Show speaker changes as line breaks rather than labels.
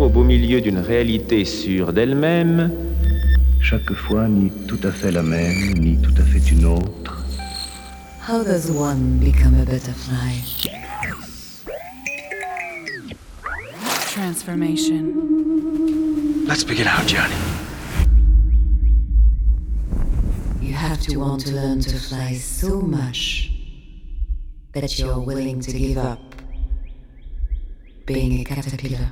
au beau milieu d'une réalité sûre d'elle-même,
chaque fois ni tout à fait la même, ni tout à fait une autre.
How does one become a butterfly?
Transformation.
Let's begin our journey.
You have to want to learn to fly so much that you're willing to give up being a caterpillar.